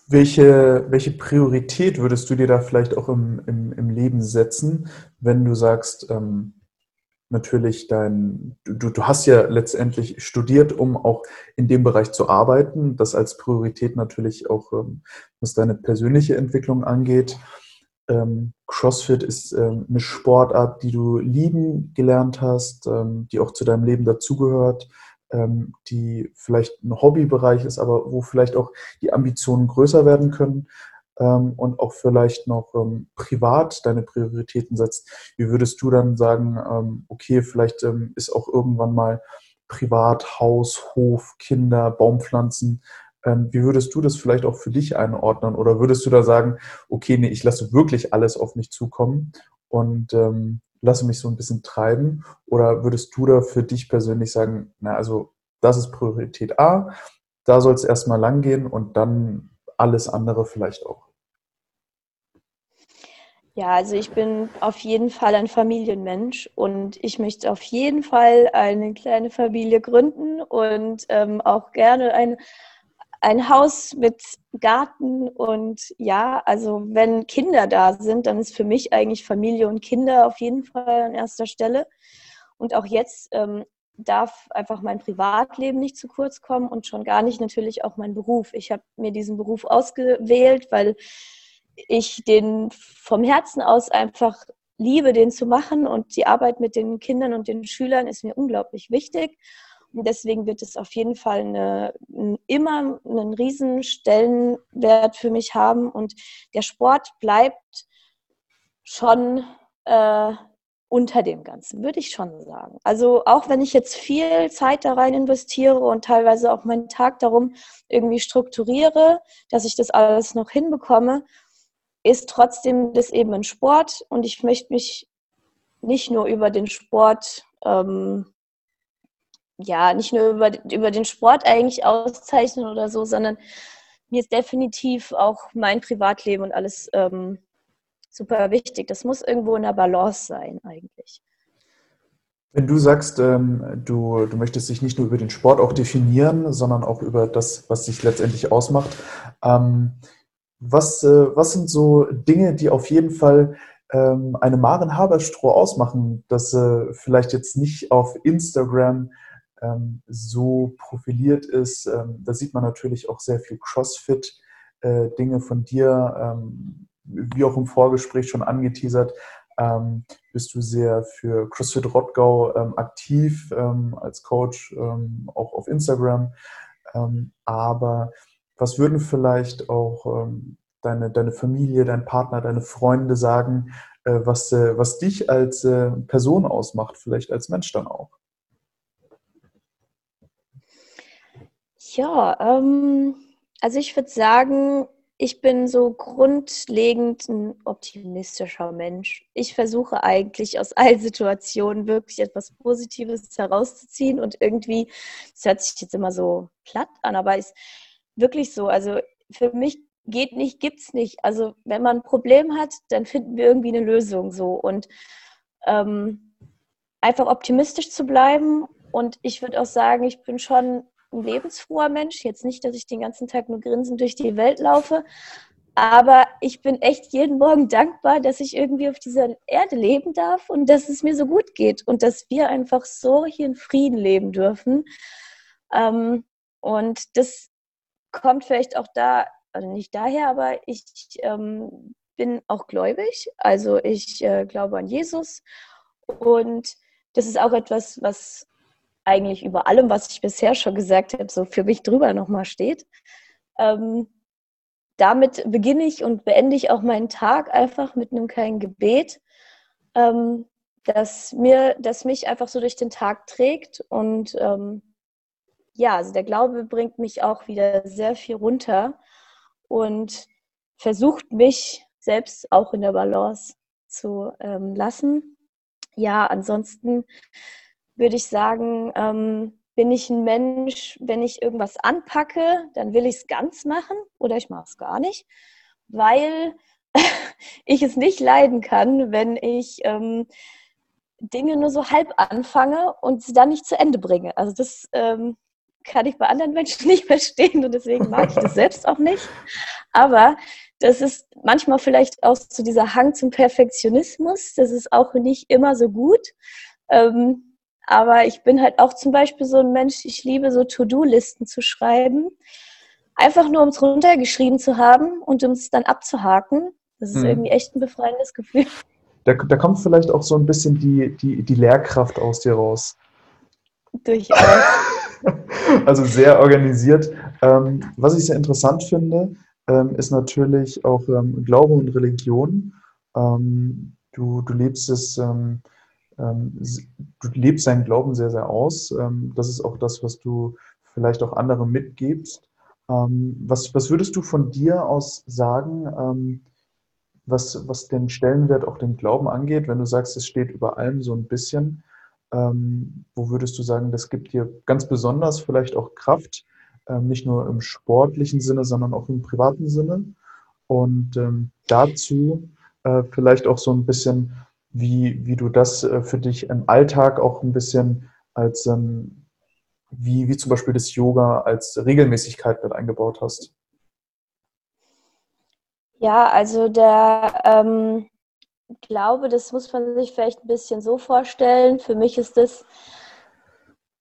Welche, welche Priorität würdest du dir da vielleicht auch im, im, im Leben setzen, wenn du sagst, ähm, natürlich dein, du, du hast ja letztendlich studiert, um auch in dem Bereich zu arbeiten, das als Priorität natürlich auch, ähm, was deine persönliche Entwicklung angeht. Ähm, CrossFit ist ähm, eine Sportart, die du lieben gelernt hast, ähm, die auch zu deinem Leben dazugehört ähm, die vielleicht ein Hobbybereich ist, aber wo vielleicht auch die Ambitionen größer werden können ähm, und auch vielleicht noch ähm, privat deine Prioritäten setzt. Wie würdest du dann sagen, ähm, okay, vielleicht ähm, ist auch irgendwann mal privat, Haus, Hof, Kinder, Baumpflanzen ähm, wie würdest du das vielleicht auch für dich einordnen? Oder würdest du da sagen, okay, nee, ich lasse wirklich alles auf mich zukommen und ähm, lasse mich so ein bisschen treiben? Oder würdest du da für dich persönlich sagen, na, also das ist Priorität A, da soll es erstmal langgehen und dann alles andere vielleicht auch? Ja, also ich bin auf jeden Fall ein Familienmensch und ich möchte auf jeden Fall eine kleine Familie gründen und ähm, auch gerne ein, ein Haus mit Garten und ja, also wenn Kinder da sind, dann ist für mich eigentlich Familie und Kinder auf jeden Fall an erster Stelle. Und auch jetzt ähm, darf einfach mein Privatleben nicht zu kurz kommen und schon gar nicht natürlich auch mein Beruf. Ich habe mir diesen Beruf ausgewählt, weil ich den vom Herzen aus einfach liebe, den zu machen und die Arbeit mit den Kindern und den Schülern ist mir unglaublich wichtig. Und deswegen wird es auf jeden Fall eine, immer einen riesen Stellenwert für mich haben. Und der Sport bleibt schon äh, unter dem Ganzen, würde ich schon sagen. Also auch wenn ich jetzt viel Zeit da rein investiere und teilweise auch meinen Tag darum irgendwie strukturiere, dass ich das alles noch hinbekomme, ist trotzdem das eben ein Sport und ich möchte mich nicht nur über den Sport, ähm, ja, nicht nur über, über den Sport eigentlich auszeichnen oder so, sondern mir ist definitiv auch mein Privatleben und alles ähm, super wichtig. Das muss irgendwo in der Balance sein eigentlich. Wenn du sagst, ähm, du, du möchtest dich nicht nur über den Sport auch definieren, sondern auch über das, was dich letztendlich ausmacht, ähm, was, äh, was sind so Dinge, die auf jeden Fall ähm, eine Maren Haberstroh ausmachen, dass äh, vielleicht jetzt nicht auf Instagram ähm, so profiliert ist? Ähm, da sieht man natürlich auch sehr viel CrossFit-Dinge äh, von dir, ähm, wie auch im Vorgespräch schon angeteasert. Ähm, bist du sehr für CrossFit Rottgau ähm, aktiv als Coach, auch auf Instagram. aber was würden vielleicht auch ähm, deine, deine Familie, dein Partner, deine Freunde sagen, äh, was, äh, was dich als äh, Person ausmacht, vielleicht als Mensch dann auch? Ja, ähm, also ich würde sagen, ich bin so grundlegend ein optimistischer Mensch. Ich versuche eigentlich aus allen Situationen wirklich etwas Positives herauszuziehen und irgendwie, das hört sich jetzt immer so platt an, aber es wirklich so. Also für mich geht nicht, gibt's nicht. Also wenn man ein Problem hat, dann finden wir irgendwie eine Lösung so. Und ähm, einfach optimistisch zu bleiben. Und ich würde auch sagen, ich bin schon ein lebensfroher Mensch. Jetzt nicht, dass ich den ganzen Tag nur grinsend durch die Welt laufe. Aber ich bin echt jeden Morgen dankbar, dass ich irgendwie auf dieser Erde leben darf und dass es mir so gut geht und dass wir einfach so hier in Frieden leben dürfen. Ähm, und das kommt vielleicht auch da, also nicht daher, aber ich ähm, bin auch gläubig. Also ich äh, glaube an Jesus. Und das ist auch etwas, was eigentlich über allem, was ich bisher schon gesagt habe, so für mich drüber nochmal steht. Ähm, damit beginne ich und beende ich auch meinen Tag einfach mit einem kleinen Gebet, ähm, das, mir, das mich einfach so durch den Tag trägt und ähm, ja, also der Glaube bringt mich auch wieder sehr viel runter und versucht mich selbst auch in der Balance zu ähm, lassen. Ja, ansonsten würde ich sagen, ähm, bin ich ein Mensch, wenn ich irgendwas anpacke, dann will ich es ganz machen oder ich mache es gar nicht, weil ich es nicht leiden kann, wenn ich ähm, Dinge nur so halb anfange und sie dann nicht zu Ende bringe. Also das ähm, kann ich bei anderen Menschen nicht verstehen und deswegen mag ich das selbst auch nicht. Aber das ist manchmal vielleicht auch so dieser Hang zum Perfektionismus. Das ist auch nicht immer so gut. Ähm, aber ich bin halt auch zum Beispiel so ein Mensch, ich liebe so To-Do-Listen zu schreiben. Einfach nur, um es runtergeschrieben zu haben und um es dann abzuhaken. Das ist hm. irgendwie echt ein befreiendes Gefühl. Da, da kommt vielleicht auch so ein bisschen die, die, die Lehrkraft aus dir raus. Durchaus. also sehr organisiert. Ähm, was ich sehr interessant finde, ähm, ist natürlich auch ähm, Glaube und Religion. Ähm, du, du lebst es, ähm, lebst deinen Glauben sehr, sehr aus. das ist auch das, was du vielleicht auch anderen mitgibst. was, was würdest du von dir aus sagen, was, was den Stellenwert auch den Glauben angeht, wenn du sagst, es steht über allem so ein bisschen? Ähm, wo würdest du sagen, das gibt dir ganz besonders vielleicht auch Kraft, ähm, nicht nur im sportlichen Sinne, sondern auch im privaten Sinne? Und ähm, dazu äh, vielleicht auch so ein bisschen, wie, wie du das äh, für dich im Alltag auch ein bisschen als, ähm, wie, wie zum Beispiel das Yoga als Regelmäßigkeit mit eingebaut hast. Ja, also der ähm, glaube, das muss man sich vielleicht ein bisschen so vorstellen. Für mich ist das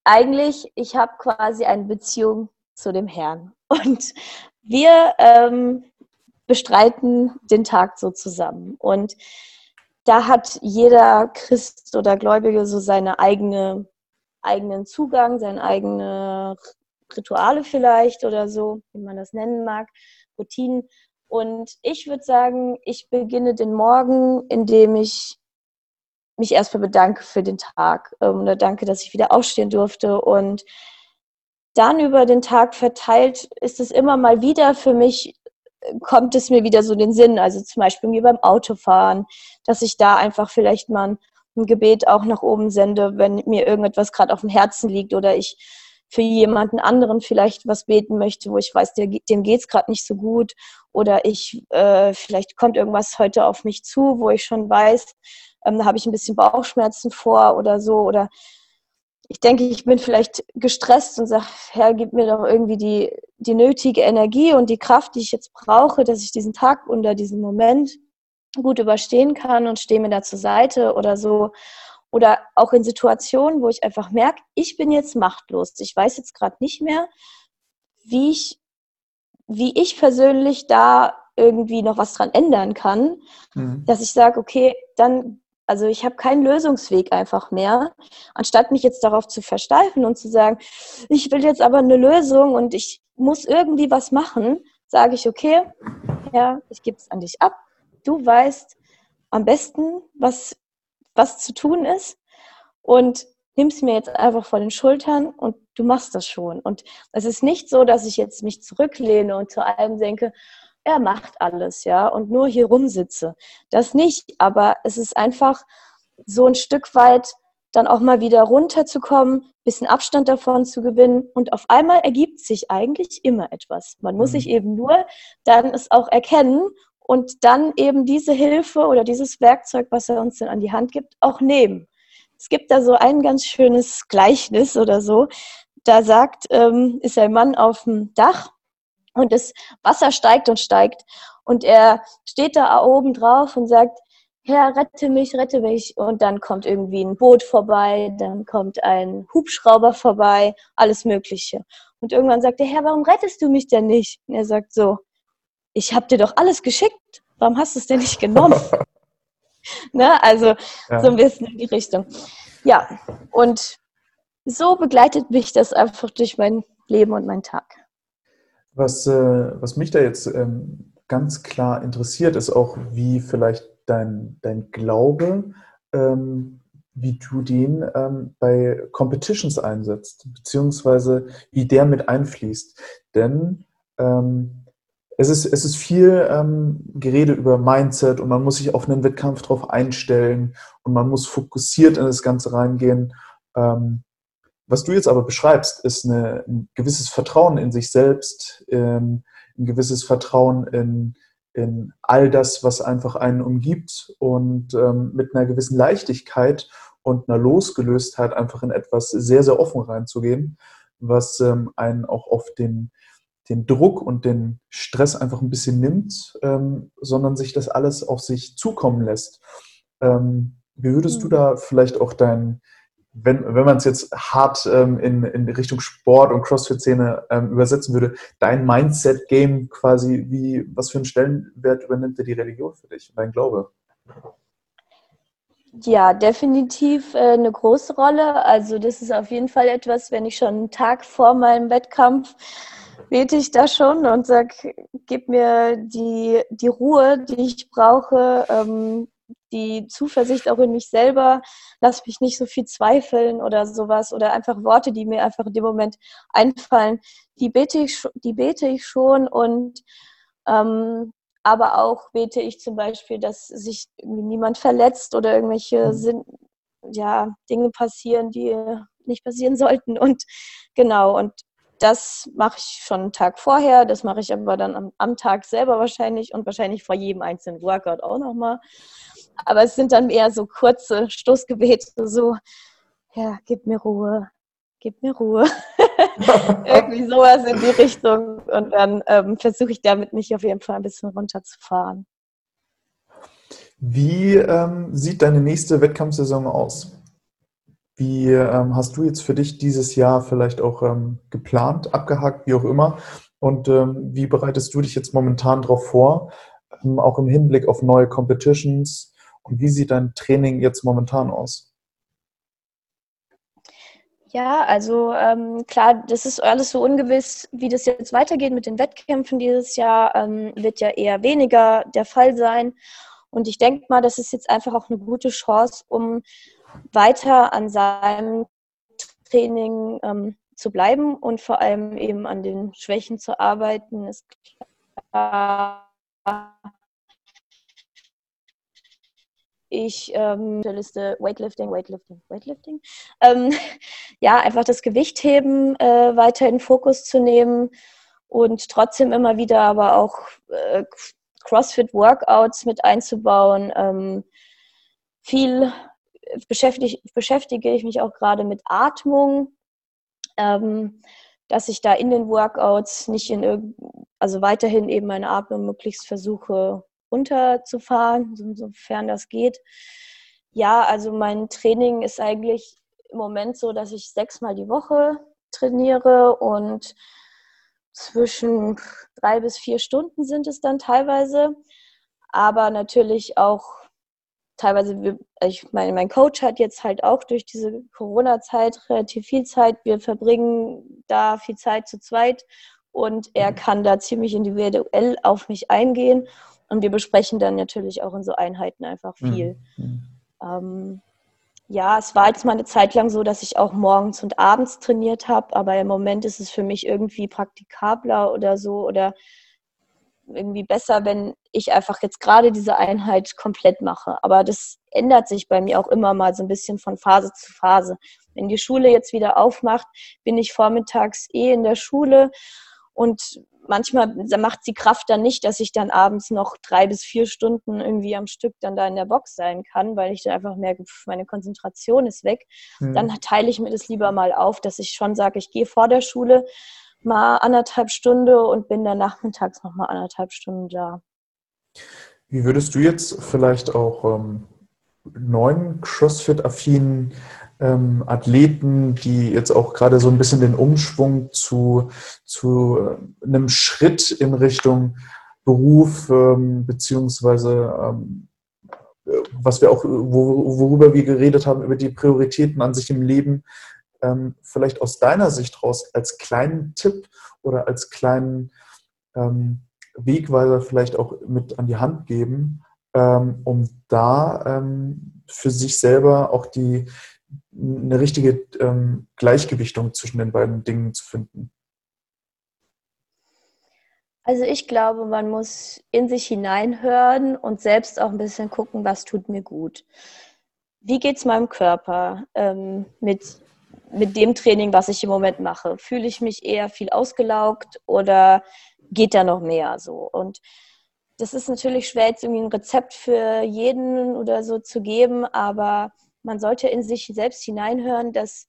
eigentlich, ich habe quasi eine Beziehung zu dem Herrn. Und wir ähm, bestreiten den Tag so zusammen. Und da hat jeder Christ oder Gläubige so seine eigene, eigenen Zugang, seine eigene Rituale vielleicht oder so, wie man das nennen mag, Routinen. Und ich würde sagen, ich beginne den Morgen, indem ich mich erstmal bedanke für den Tag ähm, oder danke, dass ich wieder aufstehen durfte. Und dann über den Tag verteilt ist es immer mal wieder für mich, kommt es mir wieder so den Sinn. Also zum Beispiel wie beim Autofahren, dass ich da einfach vielleicht mal ein Gebet auch nach oben sende, wenn mir irgendetwas gerade auf dem Herzen liegt oder ich für jemanden anderen vielleicht was beten möchte, wo ich weiß, der, dem geht es gerade nicht so gut oder ich äh, vielleicht kommt irgendwas heute auf mich zu, wo ich schon weiß, ähm, da habe ich ein bisschen Bauchschmerzen vor oder so oder ich denke, ich bin vielleicht gestresst und sage, Herr, gib mir doch irgendwie die, die nötige Energie und die Kraft, die ich jetzt brauche, dass ich diesen Tag unter diesem Moment gut überstehen kann und stehe mir da zur Seite oder so. Oder auch in Situationen, wo ich einfach merke, ich bin jetzt machtlos. Ich weiß jetzt gerade nicht mehr, wie ich, wie ich persönlich da irgendwie noch was dran ändern kann, mhm. dass ich sage, okay, dann, also ich habe keinen Lösungsweg einfach mehr, anstatt mich jetzt darauf zu versteifen und zu sagen, ich will jetzt aber eine Lösung und ich muss irgendwie was machen, sage ich, okay, ja, ich gebe es an dich ab. Du weißt am besten, was was zu tun ist und nimmst mir jetzt einfach vor den Schultern und du machst das schon. Und es ist nicht so, dass ich jetzt mich zurücklehne und zu allem denke, er macht alles, ja, und nur hier rumsitze. Das nicht, aber es ist einfach so ein Stück weit dann auch mal wieder runterzukommen, bisschen Abstand davon zu gewinnen und auf einmal ergibt sich eigentlich immer etwas. Man muss mhm. sich eben nur dann es auch erkennen und dann eben diese Hilfe oder dieses Werkzeug, was er uns dann an die Hand gibt, auch nehmen. Es gibt da so ein ganz schönes Gleichnis oder so. Da sagt, ähm, ist ein Mann auf dem Dach und das Wasser steigt und steigt und er steht da oben drauf und sagt, Herr, rette mich, rette mich. Und dann kommt irgendwie ein Boot vorbei, dann kommt ein Hubschrauber vorbei, alles Mögliche. Und irgendwann sagt der Herr, warum rettest du mich denn nicht? Und er sagt so, ich habe dir doch alles geschickt, warum hast du es denn nicht genommen? ne? Also ja. so ein bisschen in die Richtung. Ja, und so begleitet mich das einfach durch mein Leben und meinen Tag. Was, äh, was mich da jetzt ähm, ganz klar interessiert, ist auch, wie vielleicht dein, dein Glaube, ähm, wie du den ähm, bei Competitions einsetzt, beziehungsweise wie der mit einfließt. Denn ähm, es ist, es ist viel ähm, Gerede über Mindset und man muss sich auf einen Wettkampf drauf einstellen und man muss fokussiert in das Ganze reingehen. Ähm, was du jetzt aber beschreibst, ist eine, ein gewisses Vertrauen in sich selbst, ähm, ein gewisses Vertrauen in, in all das, was einfach einen umgibt und ähm, mit einer gewissen Leichtigkeit und einer Losgelöstheit einfach in etwas sehr, sehr offen reinzugehen, was ähm, einen auch auf den den Druck und den Stress einfach ein bisschen nimmt, ähm, sondern sich das alles auf sich zukommen lässt. Ähm, wie würdest mhm. du da vielleicht auch dein, wenn, wenn man es jetzt hart ähm, in, in Richtung Sport und CrossFit-Szene ähm, übersetzen würde, dein Mindset-Game quasi, wie, was für einen Stellenwert übernimmt dir die Religion für dich, dein Glaube? Ja, definitiv äh, eine große Rolle. Also das ist auf jeden Fall etwas, wenn ich schon einen Tag vor meinem Wettkampf bete ich da schon und sag, gib mir die, die Ruhe, die ich brauche, ähm, die Zuversicht auch in mich selber, lass mich nicht so viel zweifeln oder sowas oder einfach Worte, die mir einfach in dem Moment einfallen, die bete ich, die bete ich schon und ähm, aber auch bete ich zum Beispiel, dass sich niemand verletzt oder irgendwelche mhm. Sinn, ja, Dinge passieren, die nicht passieren sollten und genau und das mache ich schon einen Tag vorher, das mache ich aber dann am, am, Tag selber wahrscheinlich und wahrscheinlich vor jedem einzelnen Workout auch nochmal. Aber es sind dann eher so kurze Stoßgebete, so, ja, gib mir Ruhe, gib mir Ruhe. Irgendwie sowas in die Richtung. Und dann ähm, versuche ich damit mich auf jeden Fall ein bisschen runterzufahren. Wie ähm, sieht deine nächste Wettkampfsaison aus? Wie ähm, hast du jetzt für dich dieses Jahr vielleicht auch ähm, geplant, abgehakt, wie auch immer? Und ähm, wie bereitest du dich jetzt momentan darauf vor, ähm, auch im Hinblick auf neue Competitions? Und wie sieht dein Training jetzt momentan aus? Ja, also ähm, klar, das ist alles so ungewiss, wie das jetzt weitergeht mit den Wettkämpfen dieses Jahr, ähm, wird ja eher weniger der Fall sein. Und ich denke mal, das ist jetzt einfach auch eine gute Chance, um weiter an seinem Training ähm, zu bleiben und vor allem eben an den Schwächen zu arbeiten, ist klar. Ich ähm, Liste Weightlifting, Weightlifting, Weightlifting. Ähm, ja, einfach das Gewichtheben äh, weiter in Fokus zu nehmen und trotzdem immer wieder aber auch äh, CrossFit-Workouts mit einzubauen. Ähm, viel beschäftige, beschäftige ich mich auch gerade mit Atmung, ähm, dass ich da in den Workouts nicht in also weiterhin eben meine Atmung möglichst versuche runterzufahren, sofern das geht. Ja, also mein Training ist eigentlich im Moment so, dass ich sechsmal die Woche trainiere und zwischen drei bis vier Stunden sind es dann teilweise, aber natürlich auch teilweise, ich meine, mein Coach hat jetzt halt auch durch diese Corona-Zeit relativ viel Zeit. Wir verbringen da viel Zeit zu zweit und er mhm. kann da ziemlich individuell auf mich eingehen und wir besprechen dann natürlich auch in so Einheiten einfach viel. Mhm. Ähm, ja, es war jetzt mal eine Zeit lang so, dass ich auch morgens und abends trainiert habe, aber im Moment ist es für mich irgendwie praktikabler oder so oder irgendwie besser, wenn ich einfach jetzt gerade diese Einheit komplett mache. Aber das ändert sich bei mir auch immer mal so ein bisschen von Phase zu Phase. Wenn die Schule jetzt wieder aufmacht, bin ich vormittags eh in der Schule und manchmal macht die Kraft dann nicht, dass ich dann abends noch drei bis vier Stunden irgendwie am Stück dann da in der Box sein kann, weil ich dann einfach merke, meine Konzentration ist weg. Mhm. Dann teile ich mir das lieber mal auf, dass ich schon sage, ich gehe vor der Schule mal anderthalb Stunden und bin dann nachmittags noch mal anderthalb Stunden da. Wie würdest du jetzt vielleicht auch ähm, neuen CrossFit-affinen ähm, Athleten, die jetzt auch gerade so ein bisschen den Umschwung zu, zu äh, einem Schritt in Richtung Beruf ähm, beziehungsweise ähm, was wir auch, worüber wir geredet haben, über die Prioritäten an sich im Leben, ähm, vielleicht aus deiner Sicht raus als kleinen Tipp oder als kleinen ähm, Wegweiser vielleicht auch mit an die Hand geben, ähm, um da für sich selber auch die eine richtige ähm, Gleichgewichtung zwischen den beiden Dingen zu finden? Also ich glaube, man muss in sich hineinhören und selbst auch ein bisschen gucken, was tut mir gut. Wie geht es meinem Körper ähm, mit mit dem Training, was ich im Moment mache? Fühle ich mich eher viel ausgelaugt oder geht da noch mehr so? Und das ist natürlich schwer, jetzt irgendwie ein Rezept für jeden oder so zu geben, aber man sollte in sich selbst hineinhören, dass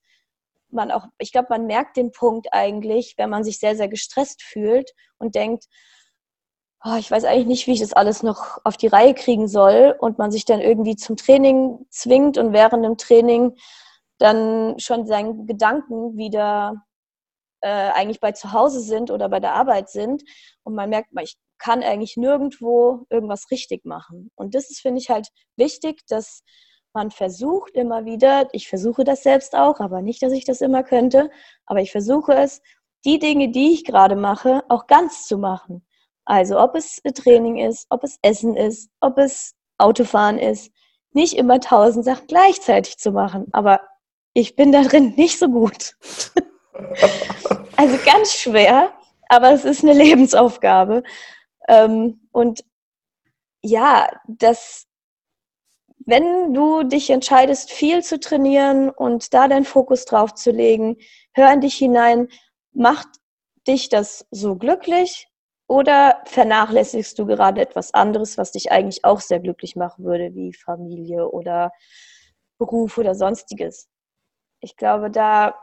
man auch, ich glaube, man merkt den Punkt eigentlich, wenn man sich sehr, sehr gestresst fühlt und denkt, oh, ich weiß eigentlich nicht, wie ich das alles noch auf die Reihe kriegen soll und man sich dann irgendwie zum Training zwingt und während dem Training dann schon seinen Gedanken wieder äh, eigentlich bei zu Hause sind oder bei der Arbeit sind und man merkt, ich kann eigentlich nirgendwo irgendwas richtig machen. Und das ist, finde ich, halt wichtig, dass man versucht immer wieder, ich versuche das selbst auch, aber nicht, dass ich das immer könnte, aber ich versuche es, die Dinge, die ich gerade mache, auch ganz zu machen. Also ob es Training ist, ob es Essen ist, ob es Autofahren ist, nicht immer tausend Sachen gleichzeitig zu machen, aber ich bin da drin nicht so gut. also ganz schwer, aber es ist eine Lebensaufgabe. Ähm, und ja, das, wenn du dich entscheidest, viel zu trainieren und da deinen Fokus drauf zu legen, hör in dich hinein, macht dich das so glücklich oder vernachlässigst du gerade etwas anderes, was dich eigentlich auch sehr glücklich machen würde, wie Familie oder Beruf oder sonstiges? Ich glaube, da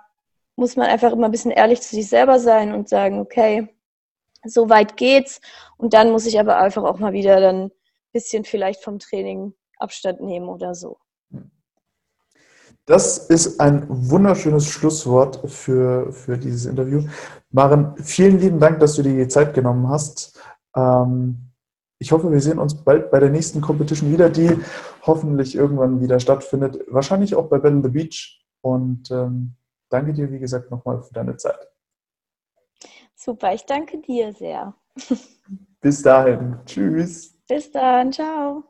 muss man einfach immer ein bisschen ehrlich zu sich selber sein und sagen, okay, so weit geht's. Und dann muss ich aber einfach auch mal wieder dann ein bisschen vielleicht vom Training Abstand nehmen oder so. Das ist ein wunderschönes Schlusswort für, für dieses Interview. Maren, vielen lieben Dank, dass du dir die Zeit genommen hast. Ähm, ich hoffe, wir sehen uns bald bei der nächsten Competition wieder, die hoffentlich irgendwann wieder stattfindet. Wahrscheinlich auch bei Ben the Beach. Und ähm, danke dir, wie gesagt, nochmal für deine Zeit. Super, ich danke dir sehr. Bis dahin. Tschüss. Bis dann. Ciao.